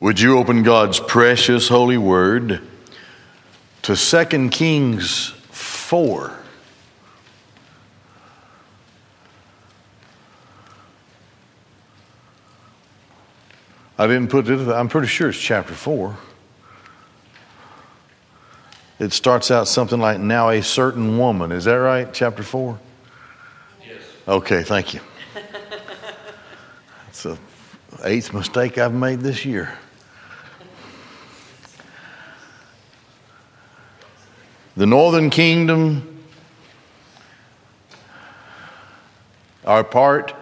Would you open God's precious holy word to 2 Kings 4? I didn't put it, I'm pretty sure it's chapter 4. It starts out something like, Now a certain woman. Is that right? Chapter 4? Yes. Okay, thank you. It's the eighth mistake I've made this year. The northern kingdom are part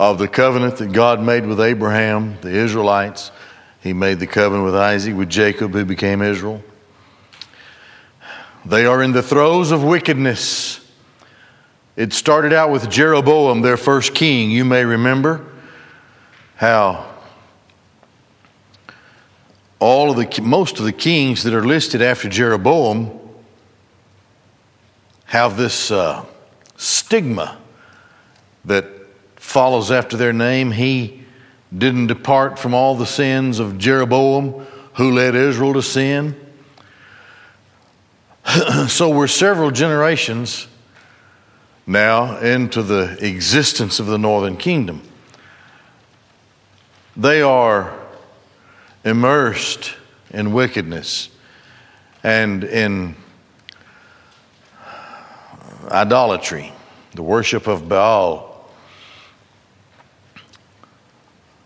of the covenant that God made with Abraham, the Israelites. He made the covenant with Isaac, with Jacob, who became Israel. They are in the throes of wickedness. It started out with Jeroboam, their first king. You may remember how all of the most of the kings that are listed after Jeroboam have this uh, stigma that follows after their name. He didn't depart from all the sins of Jeroboam, who led Israel to sin. so we're several generations now into the existence of the northern kingdom. They are immersed in wickedness and in idolatry, the worship of Baal.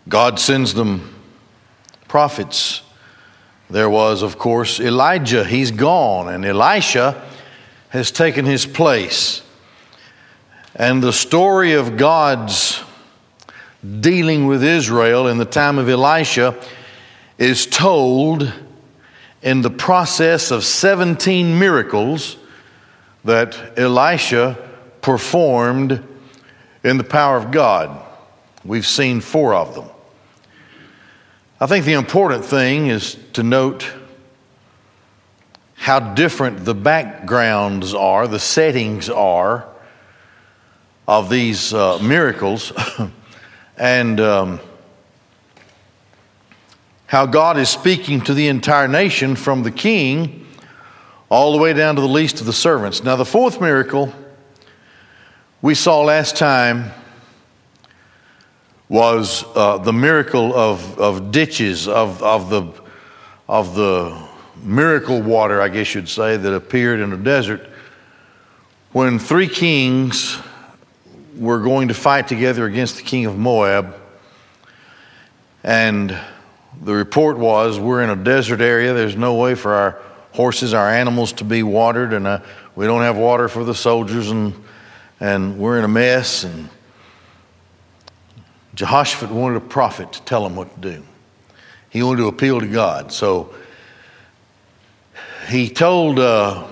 God sends them prophets. There was, of course, Elijah. He's gone, and Elisha has taken his place. And the story of God's dealing with Israel in the time of Elisha is told in the process of 17 miracles that Elisha performed in the power of God. We've seen four of them. I think the important thing is to note how different the backgrounds are, the settings are of these uh, miracles, and um, how God is speaking to the entire nation from the king all the way down to the least of the servants. Now, the fourth miracle we saw last time was uh, the miracle of, of ditches, of, of, the, of the miracle water, I guess you'd say, that appeared in the desert when three kings were going to fight together against the king of Moab. And the report was we're in a desert area, there's no way for our horses, our animals to be watered, and uh, we don't have water for the soldiers, and, and we're in a mess. And Jehoshaphat wanted a prophet to tell him what to do. He wanted to appeal to God. So he told, uh,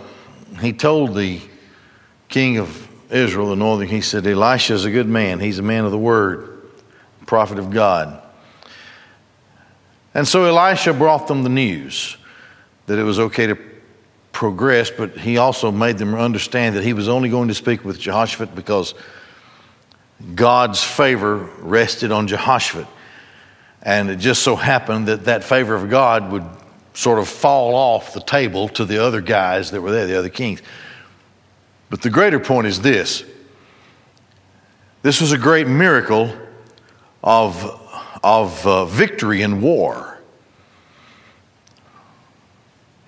he told the king of Israel, the northern, he said, Elisha is a good man. He's a man of the word, prophet of God. And so Elisha brought them the news that it was okay to progress, but he also made them understand that he was only going to speak with Jehoshaphat because God's favor rested on Jehoshaphat. And it just so happened that that favor of God would sort of fall off the table to the other guys that were there, the other kings. But the greater point is this this was a great miracle of, of uh, victory in war.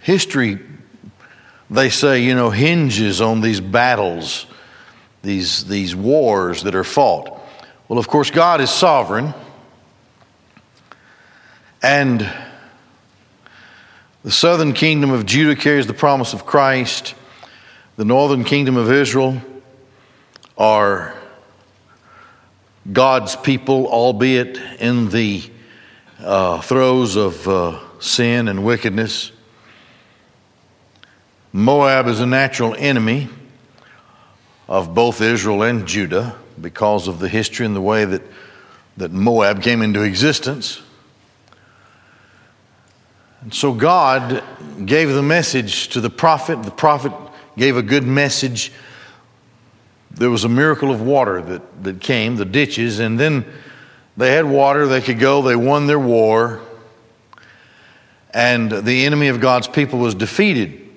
History, they say, you know, hinges on these battles these, these wars that are fought. Well, of course, God is sovereign. And the southern kingdom of Judah carries the promise of Christ. The northern kingdom of Israel are God's people, albeit in the uh, throes of uh, sin and wickedness. Moab is a natural enemy of both Israel and Judah because of the history and the way that, that Moab came into existence. And so God gave the message to the prophet. The prophet gave a good message. There was a miracle of water that, that came, the ditches, and then they had water, they could go, they won their war. and the enemy of God's people was defeated.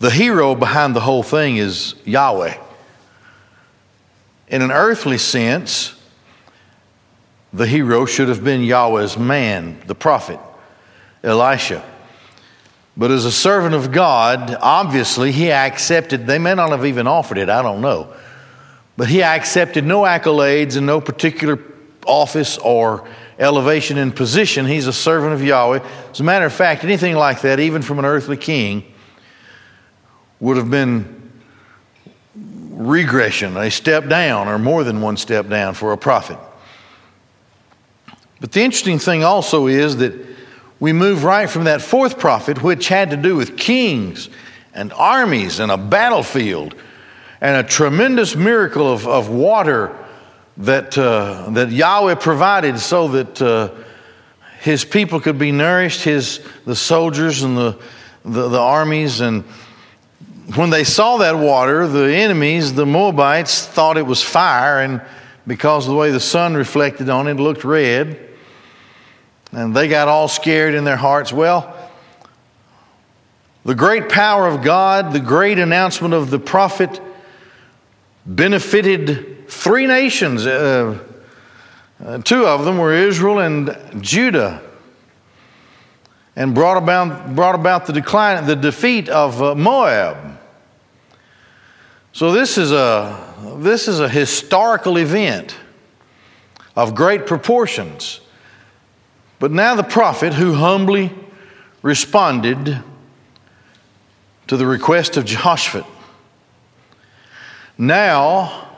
The hero behind the whole thing is Yahweh. In an earthly sense, the hero should have been Yahweh's man, the prophet, Elisha. But as a servant of God, obviously he accepted, they may not have even offered it, I don't know. But he accepted no accolades and no particular office or elevation in position. He's a servant of Yahweh. As a matter of fact, anything like that, even from an earthly king, would have been regression, a step down, or more than one step down for a prophet. But the interesting thing also is that we move right from that fourth prophet, which had to do with kings and armies and a battlefield and a tremendous miracle of, of water that, uh, that Yahweh provided so that uh, his people could be nourished, his, the soldiers and the, the, the armies. And when they saw that water, the enemies, the Moabites, thought it was fire. And because of the way the sun reflected on it, it looked red. And they got all scared in their hearts. Well, the great power of God, the great announcement of the prophet, benefited three nations. Uh, uh, two of them were Israel and Judah, and brought about, brought about the decline, the defeat of uh, Moab. So this is a this is a historical event of great proportions. But now the prophet, who humbly responded to the request of Jehoshaphat, now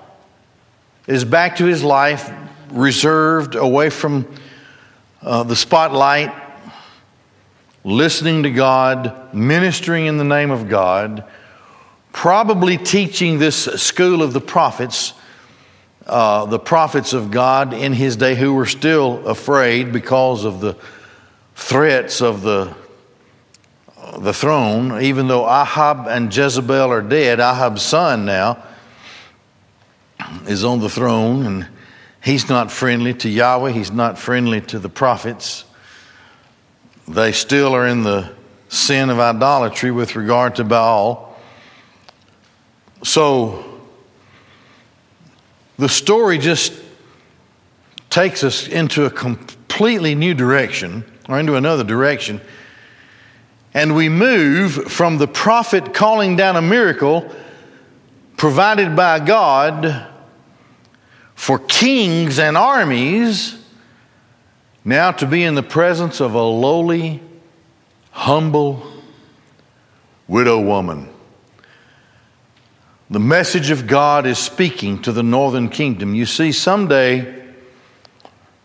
is back to his life reserved away from uh, the spotlight, listening to God, ministering in the name of God, probably teaching this school of the prophets uh, the prophets of God in his day who were still afraid because of the threats of the, the throne, even though Ahab and Jezebel are dead, Ahab's son now is on the throne, and he's not friendly to Yahweh, he's not friendly to the prophets. They still are in the sin of idolatry with regard to Baal. So, the story just takes us into a completely new direction or into another direction. And we move from the prophet calling down a miracle provided by God for kings and armies now to be in the presence of a lowly, humble widow woman. The message of God is speaking to the northern kingdom. You see, someday,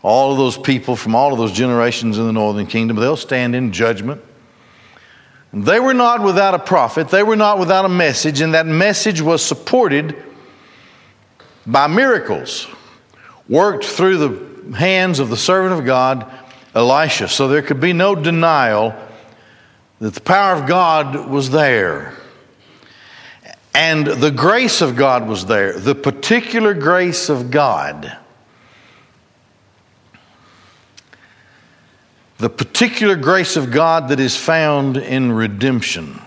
all of those people from all of those generations in the northern kingdom, they'll stand in judgment. They were not without a prophet, they were not without a message, and that message was supported by miracles worked through the hands of the servant of God, Elisha. So there could be no denial that the power of God was there. And the grace of God was there, the particular grace of God. The particular grace of God that is found in redemption.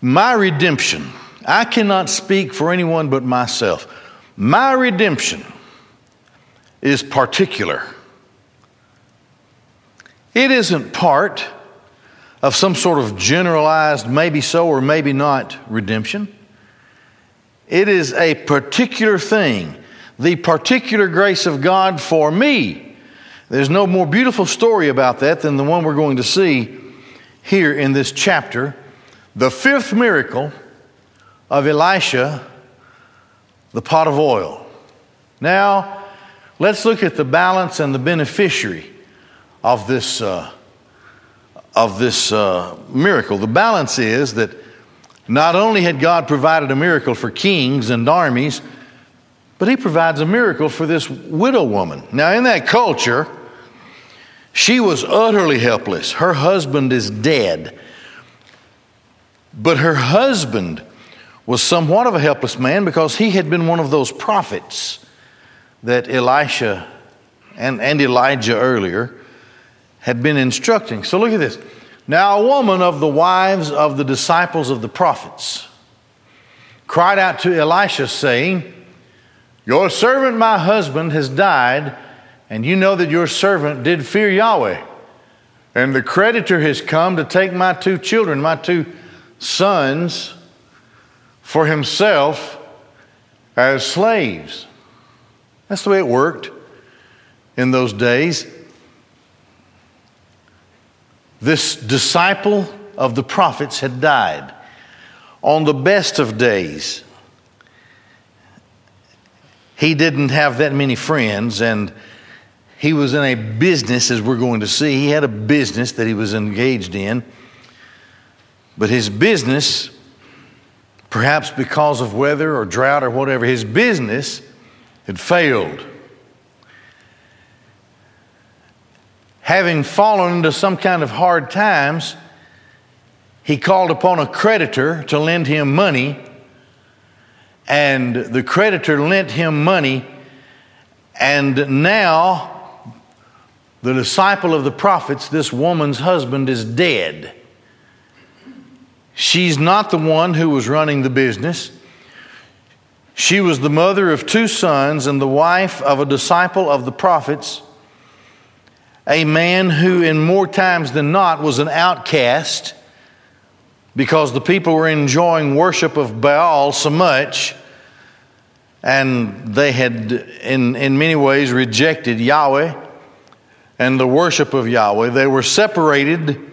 My redemption, I cannot speak for anyone but myself. My redemption is particular. It isn't part of some sort of generalized, maybe so or maybe not redemption. It is a particular thing, the particular grace of God for me. There's no more beautiful story about that than the one we're going to see here in this chapter. The fifth miracle of Elisha, the pot of oil. Now, let's look at the balance and the beneficiary of this. Uh, of this uh, miracle. The balance is that not only had God provided a miracle for kings and armies, but He provides a miracle for this widow woman. Now, in that culture, she was utterly helpless. Her husband is dead. But her husband was somewhat of a helpless man because he had been one of those prophets that Elisha and, and Elijah earlier had been instructing. So look at this. Now, a woman of the wives of the disciples of the prophets cried out to Elisha, saying, Your servant, my husband, has died, and you know that your servant did fear Yahweh. And the creditor has come to take my two children, my two sons, for himself as slaves. That's the way it worked in those days. This disciple of the prophets had died on the best of days. He didn't have that many friends, and he was in a business, as we're going to see. He had a business that he was engaged in. But his business, perhaps because of weather or drought or whatever, his business had failed. Having fallen into some kind of hard times, he called upon a creditor to lend him money, and the creditor lent him money, and now the disciple of the prophets, this woman's husband, is dead. She's not the one who was running the business. She was the mother of two sons and the wife of a disciple of the prophets, a man who, in more times than not, was an outcast because the people were enjoying worship of Baal so much and they had, in, in many ways, rejected Yahweh and the worship of Yahweh. They were separated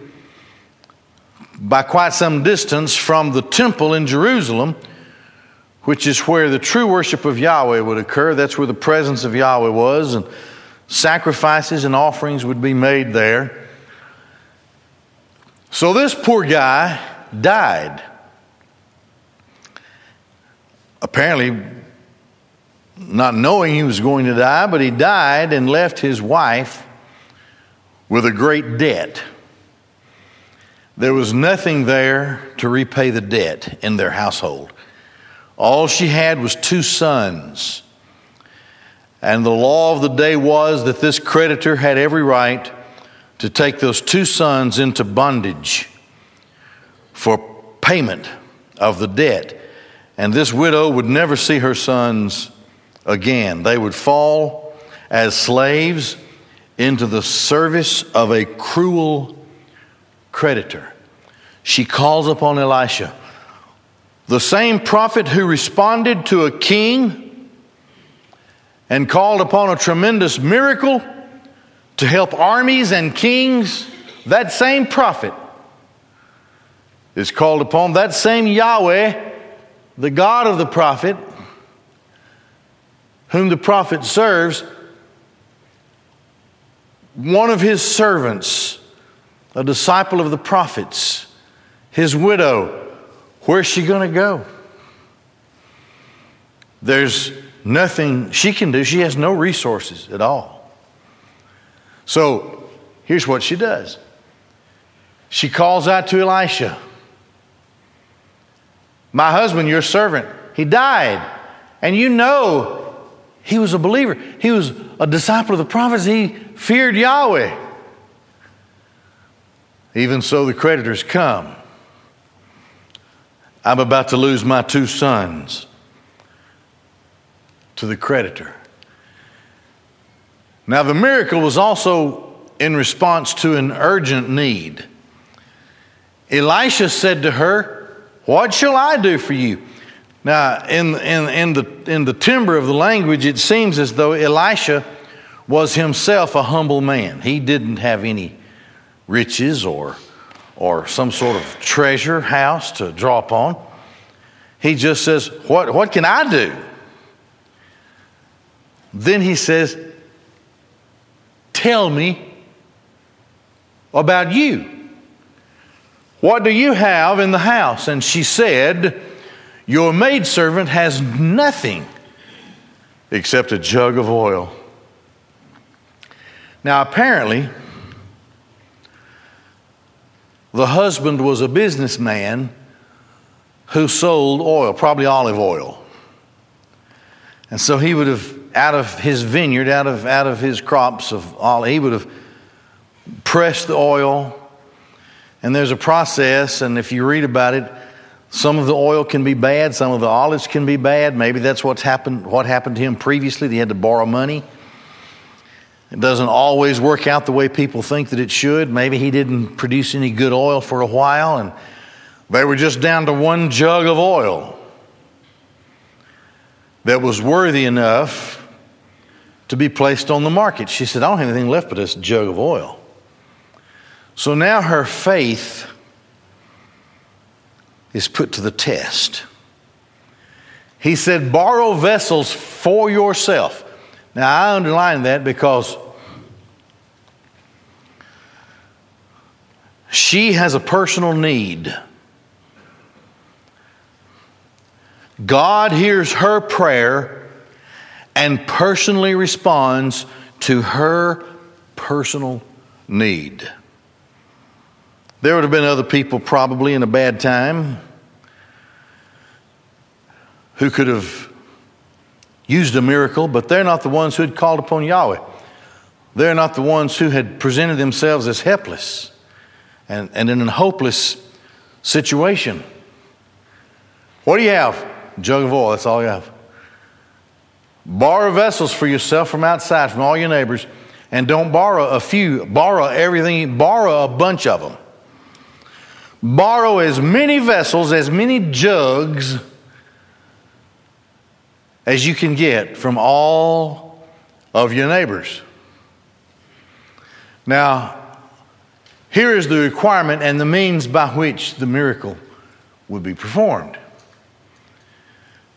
by quite some distance from the temple in Jerusalem, which is where the true worship of Yahweh would occur. That's where the presence of Yahweh was, and sacrifices and offerings would be made there. So this poor guy died. Apparently, not knowing he was going to die, but he died and left his wife with a great debt. There was nothing there to repay the debt in their household. All she had was two sons. And the law of the day was that this creditor had every right to take those two sons into bondage for payment of the debt. And this widow would never see her sons again. They would fall as slaves into the service of a cruel creditor. She calls upon Elisha, the same prophet who responded to a king and called upon a tremendous miracle to help armies and kings. That same prophet is called upon, that same Yahweh, the God of the prophet, whom the prophet serves, one of his servants, a disciple of the prophets, his widow, where's she going to go? There's nothing she can do. She has no resources at all. So here's what she does she calls out to Elisha My husband, your servant, he died. And you know he was a believer, he was a disciple of the prophets, he feared Yahweh. Even so, the creditors come. I'm about to lose my two sons to the creditor. Now, the miracle was also in response to an urgent need. Elisha said to her, What shall I do for you? Now, in, in, in, the, in the timbre of the language, it seems as though Elisha was himself a humble man. He didn't have any riches or or some sort of treasure house to draw upon. He just says, What, what can I do? Then he says, Tell me about you. What do you have in the house? And she said, Your maidservant has nothing except a jug of oil. Now, apparently, the husband was a businessman who sold oil, probably olive oil. And so he would have out of his vineyard, out of, out of his crops of olive, he would have pressed the oil. And there's a process, and if you read about it, some of the oil can be bad, some of the olives can be bad. Maybe that's what's happened, what happened to him previously. He had to borrow money. It doesn't always work out the way people think that it should. Maybe he didn't produce any good oil for a while, and they were just down to one jug of oil that was worthy enough to be placed on the market. She said, I don't have anything left but this jug of oil. So now her faith is put to the test. He said, Borrow vessels for yourself. Now, I underline that because she has a personal need. God hears her prayer and personally responds to her personal need. There would have been other people probably in a bad time who could have used a miracle, but they're not the ones who had called upon Yahweh. They're not the ones who had presented themselves as helpless and, and in a hopeless situation. What do you have? Jug of oil, that's all you have. Borrow vessels for yourself from outside, from all your neighbors, and don't borrow a few, borrow everything, borrow a bunch of them. Borrow as many vessels, as many jugs as you can get from all of your neighbors. Now, here is the requirement and the means by which the miracle would be performed.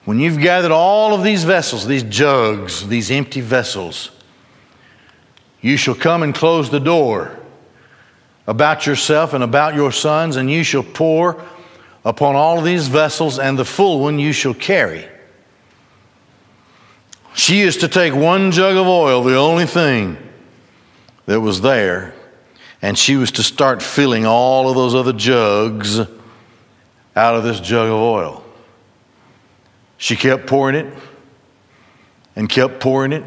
When you've gathered all of these vessels, these jugs, these empty vessels, you shall come and close the door about yourself and about your sons, and you shall pour upon all these vessels, and the full one you shall carry. She is to take one jug of oil, the only thing that was there, and she was to start filling all of those other jugs out of this jug of oil. She kept pouring it and kept pouring it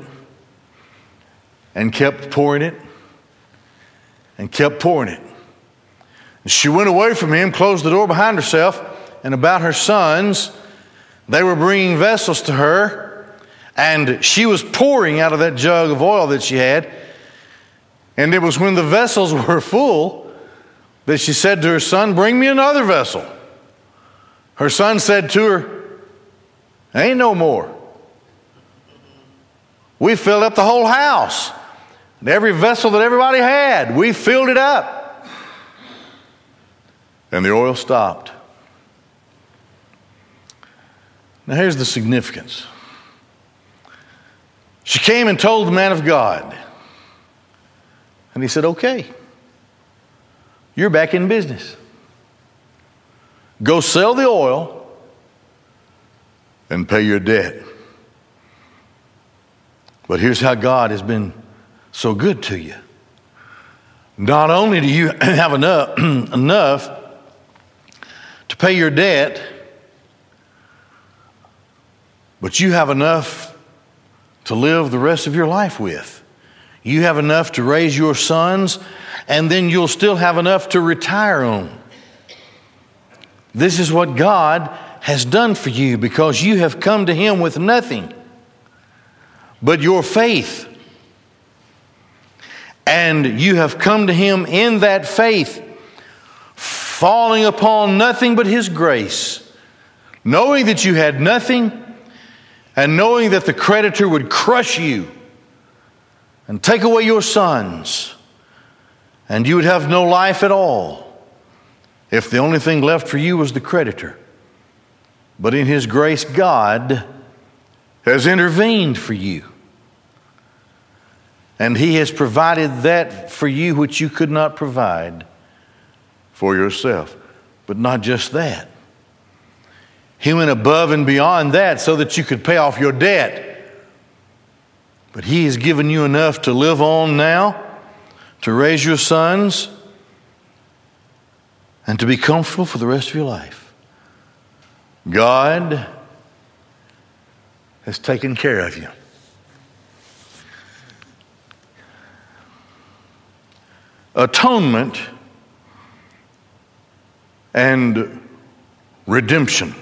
and kept pouring it and kept pouring it. And She went away from him, closed the door behind herself, and about her sons. They were bringing vessels to her, and she was pouring out of that jug of oil that she had. And it was when the vessels were full that she said to her son, Bring me another vessel. Her son said to her, Ain't no more. We filled up the whole house. And every vessel that everybody had, we filled it up. And the oil stopped. Now, here's the significance. She came and told the man of God. And he said, Okay, you're back in business. Go sell the oil and pay your debt. But here's how God has been so good to you. Not only do you have enough, enough to pay your debt, but you have enough to live the rest of your life with. You have enough to raise your sons, and then you'll still have enough to retire on. This is what God has done for you because you have come to Him with nothing but your faith and you have come to him in that faith, falling upon nothing but his grace, knowing that you had nothing, and knowing that the creditor would crush you and take away your sons, and you would have no life at all if the only thing left for you was the creditor. But in his grace, God has intervened for you. And He has provided that for you which you could not provide for yourself. But not just that. He went above and beyond that so that you could pay off your debt. But He has given you enough to live on now, to raise your sons, and to be comfortable for the rest of your life. God has taken care of you. Atonement and redemption.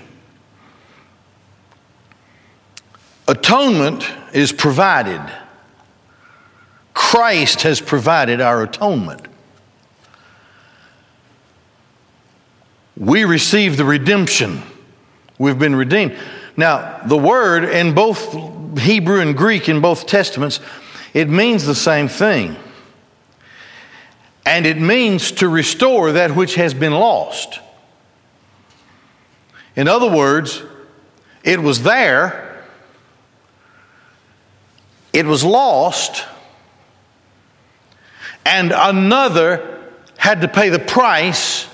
Atonement is provided. Christ has provided our atonement. We receive the redemption. We've been redeemed. Now, the word in both Hebrew and Greek in both testaments, it means the same thing. And it means to restore that which has been lost. In other words, it was there, it was lost, and another had to pay the price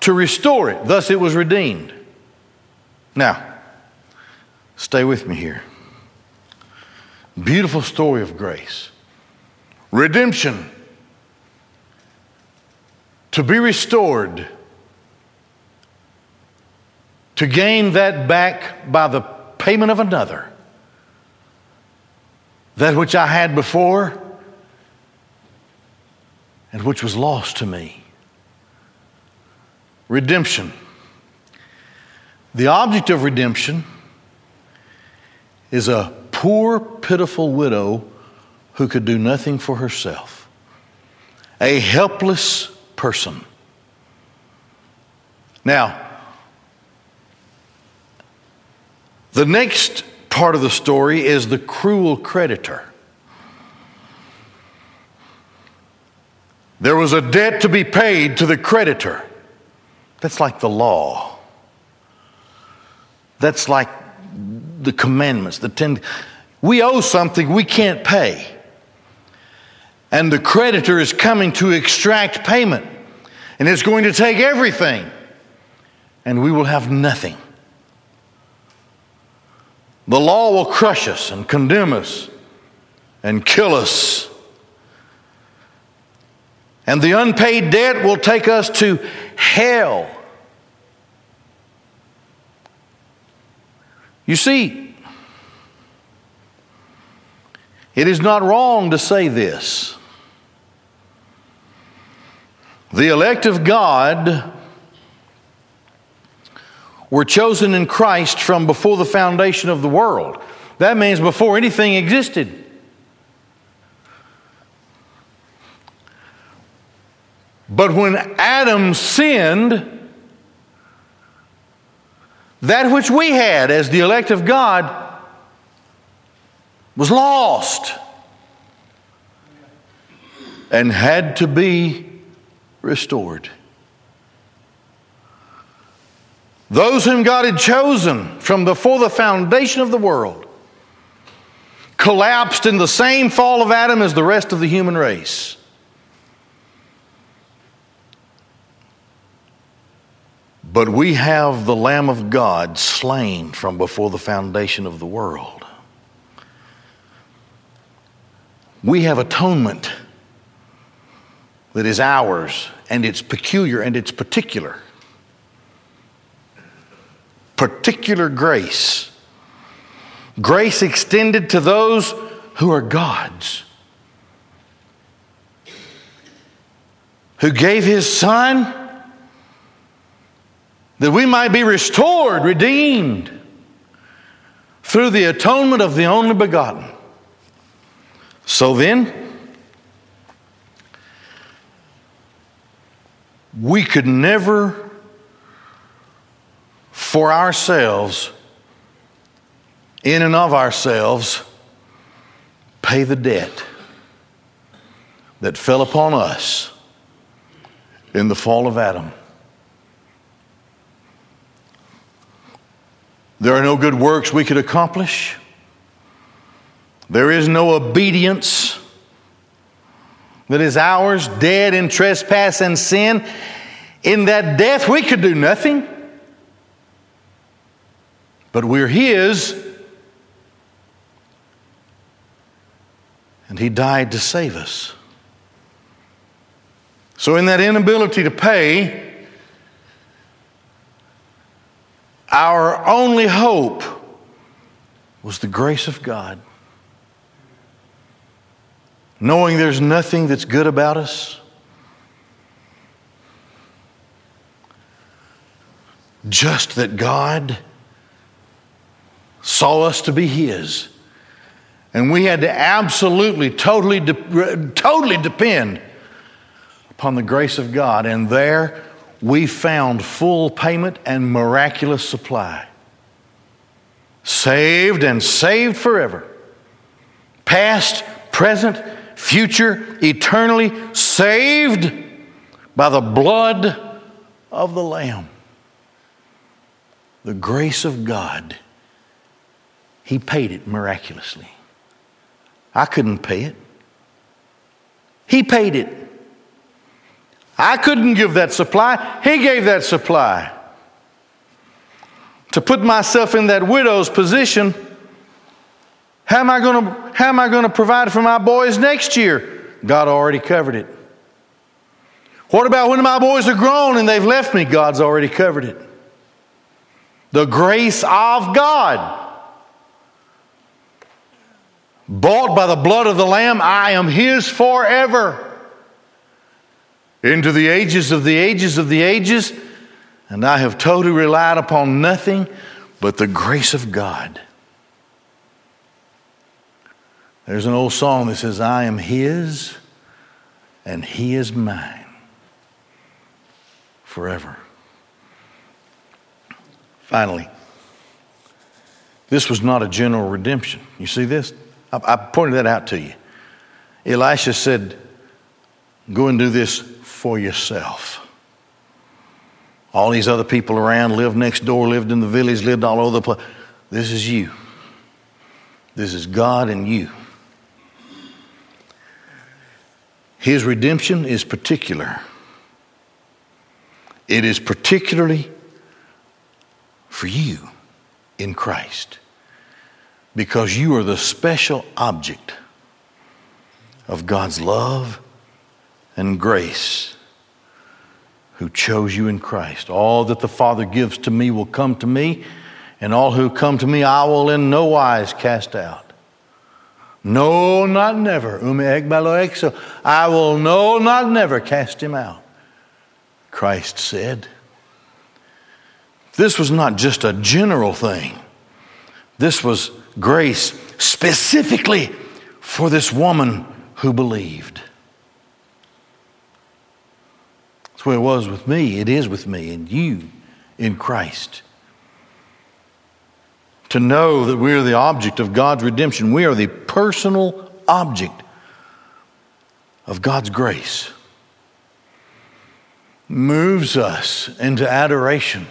to restore it. Thus, it was redeemed. Now, stay with me here. Beautiful story of grace. Redemption. To be restored to gain that back by the payment of another. That which I had before and which was lost to me. Redemption. The object of redemption is a poor, pitiful widow who could do nothing for herself, a helpless person. Now, The next part of the story is the cruel creditor. There was a debt to be paid to the creditor. That's like the law. That's like the commandments, the ten. We owe something we can't pay. And the creditor is coming to extract payment. And it's going to take everything. And we will have nothing. The law will crush us and condemn us and kill us. And the unpaid debt will take us to hell. You see, it is not wrong to say this. The elect of God were chosen in Christ from before the foundation of the world. That means before anything existed. But when Adam sinned, that which we had as the elect of God was lost and had to be restored. Those whom God had chosen from before the foundation of the world collapsed in the same fall of Adam as the rest of the human race. But we have the Lamb of God slain from before the foundation of the world. We have atonement that is ours, and it's peculiar and it's particular particular grace. Grace extended to those who are God's, who gave His Son that we might be restored, redeemed through the atonement of the only begotten. So then, we could never for ourselves, in and of ourselves, pay the debt that fell upon us in the fall of Adam. There are no good works we could accomplish. There is no obedience that is ours, dead in trespass and sin. In that death, we could do nothing but we're His. And He died to save us. So, in that inability to pay, our only hope was the grace of God. Knowing there's nothing that's good about us. Just that God saw us to be His. And we had to absolutely, totally, de- totally depend upon the grace of God. And there we found full payment and miraculous supply. Saved and saved forever. Past, present, future, eternally saved by the blood of the Lamb. The grace of God, He paid it miraculously. I couldn't pay it. He paid it. I couldn't give that supply. He gave that supply. To put myself in that widow's position, how am I going to, provide for my boys next year? God already covered it. What about when my boys are grown and they've left me? God's already covered it. The grace of God. Bought by the blood of the Lamb, I am His forever. Into the ages of the ages of the ages, and I have totally relied upon nothing but the grace of God. There's an old song that says, I am His and He is mine forever. Finally, this was not a general redemption. You see this? I, I pointed that out to you. Elisha said, Go and do this for yourself. All these other people around lived next door, lived in the village, lived all over the place. This is you. This is God and you. His redemption is particular. It is particularly for you in Christ because you are the special object of God's love and grace who chose you in Christ. All that the Father gives to me will come to me, and all who come to me I will in no wise cast out. No, not never. I will no, not never cast him out. Christ said. This was not just a general thing. This was grace specifically for this woman who believed. That's where it was with me. It is with me and you in Christ. To know that we are the object of God's redemption, we are the personal object of God's grace, moves us into adoration,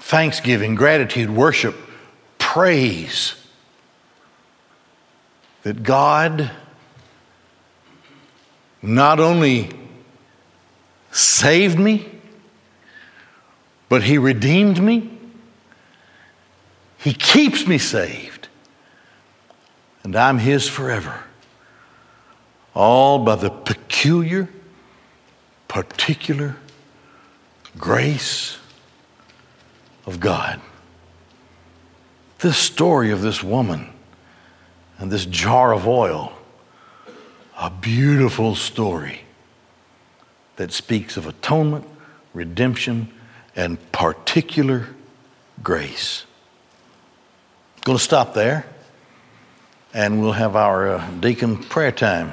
thanksgiving, gratitude, worship praise that God not only saved me, but He redeemed me. He keeps me saved. And I'm His forever. All by the peculiar, particular grace of God. This story of this woman and this jar of oil, a beautiful story that speaks of atonement, redemption, and particular grace. Going to stop there and we'll have our uh, deacon prayer time.